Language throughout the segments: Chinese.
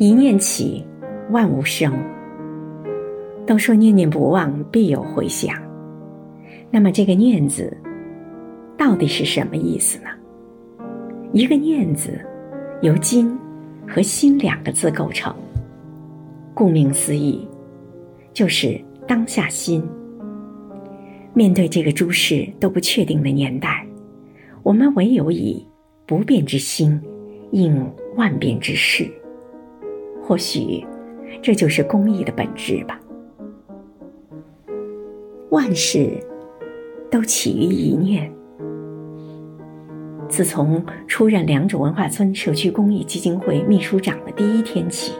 一念起，万物生。都说念念不忘，必有回响。那么这个“念”字，到底是什么意思呢？一个“念”字，由“今”和“心”两个字构成。顾名思义，就是当下心。面对这个诸事都不确定的年代，我们唯有以不变之心应万变之事。或许，这就是公益的本质吧。万事都起于一念。自从出任良渚文化村社区公益基金会秘书长的第一天起，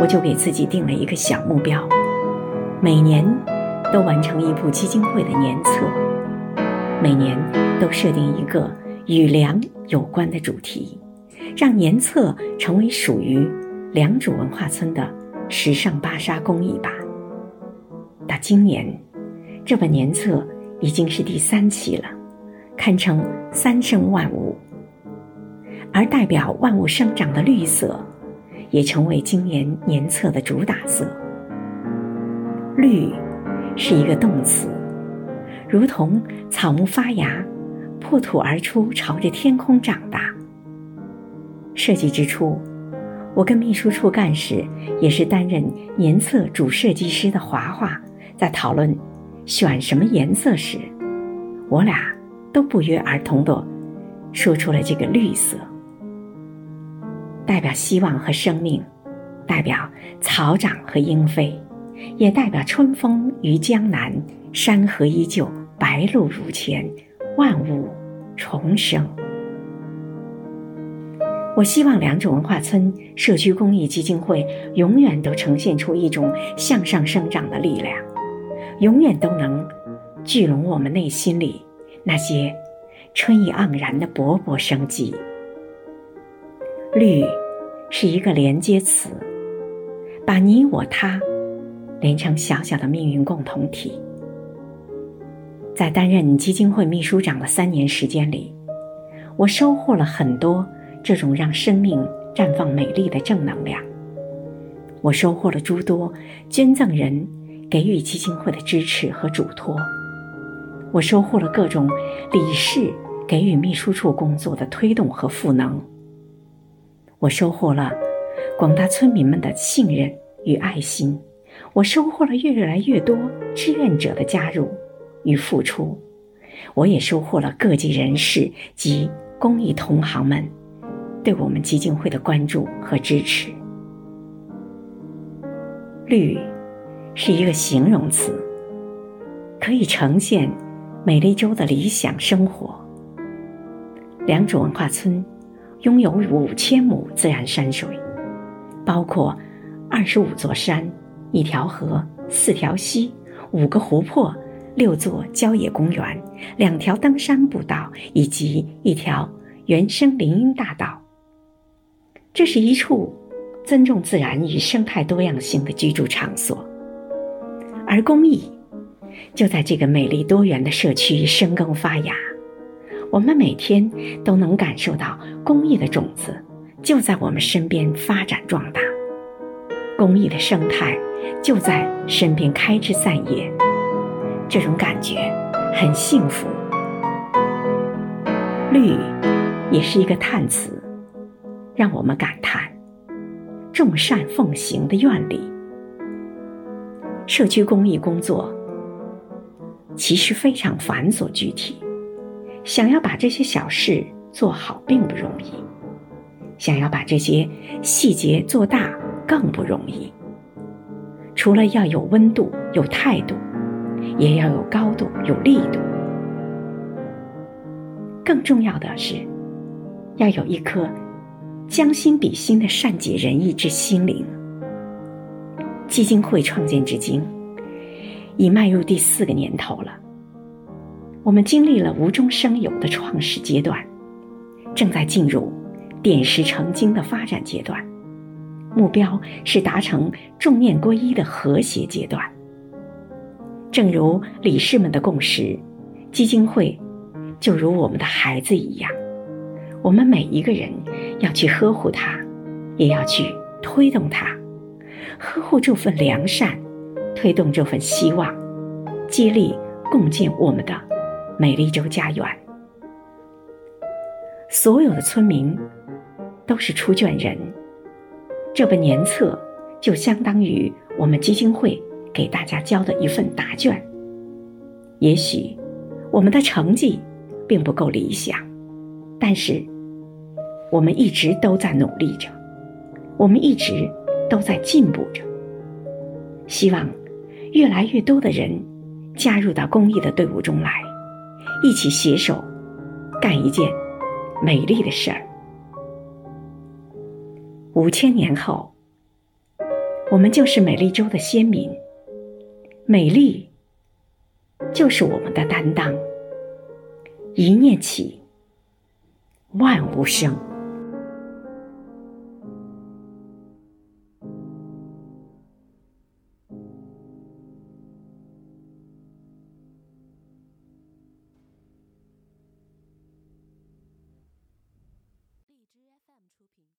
我就给自己定了一个小目标：每年都完成一部基金会的年册，每年都设定一个与良有关的主题，让年册成为属于。良渚文化村的时尚芭莎公益吧。到今年，这本年册已经是第三期了，堪称三生万物。而代表万物生长的绿色，也成为今年年册的主打色。绿是一个动词，如同草木发芽，破土而出，朝着天空长大。设计之初。我跟秘书处干事，也是担任年册主设计师的华华，在讨论选什么颜色时，我俩都不约而同地说出了这个绿色，代表希望和生命，代表草长和莺飞，也代表春风于江南，山河依旧，白露如前，万物重生。我希望良渚文化村社区公益基金会永远都呈现出一种向上生长的力量，永远都能聚拢我们内心里那些春意盎然的勃勃生机。绿是一个连接词，把你我他连成小小的命运共同体。在担任基金会秘书长的三年时间里，我收获了很多。这种让生命绽放美丽的正能量，我收获了诸多捐赠人给予基金会的支持和嘱托，我收获了各种理事给予秘书处工作的推动和赋能，我收获了广大村民们的信任与爱心，我收获了越来越多志愿者的加入与付出，我也收获了各界人士及公益同行们。对我们基金会的关注和支持。绿，是一个形容词，可以呈现美丽州的理想生活。良渚文化村拥有五千亩自然山水，包括二十五座山、一条河、四条溪、五个湖泊、六座郊野公园、两条登山步道以及一条原生林荫大道。这是一处尊重自然与生态多样性的居住场所，而公益就在这个美丽多元的社区生根发芽。我们每天都能感受到公益的种子就在我们身边发展壮大，公益的生态就在身边开枝散叶。这种感觉很幸福。绿也是一个叹词。让我们感叹，众善奉行的愿力。社区公益工作其实非常繁琐具体，想要把这些小事做好并不容易，想要把这些细节做大更不容易。除了要有温度、有态度，也要有高度、有力度。更重要的是，要有一颗。将心比心的善解人意之心灵。基金会创建至今，已迈入第四个年头了。我们经历了无中生有的创始阶段，正在进入点石成金的发展阶段，目标是达成众念归一的和谐阶段。正如理事们的共识，基金会就如我们的孩子一样。我们每一个人要去呵护它，也要去推动它，呵护这份良善，推动这份希望，接力共建我们的美丽洲家园。所有的村民都是出卷人，这本年册就相当于我们基金会给大家交的一份答卷。也许我们的成绩并不够理想，但是我们一直都在努力着。我们一直都在进步着，希望越来越多的人加入到公益的队伍中来，一起携手干一件美丽的事儿。五千年后，我们就是美丽州的先民，美丽就是我们的担当。一念起，万物生。出品。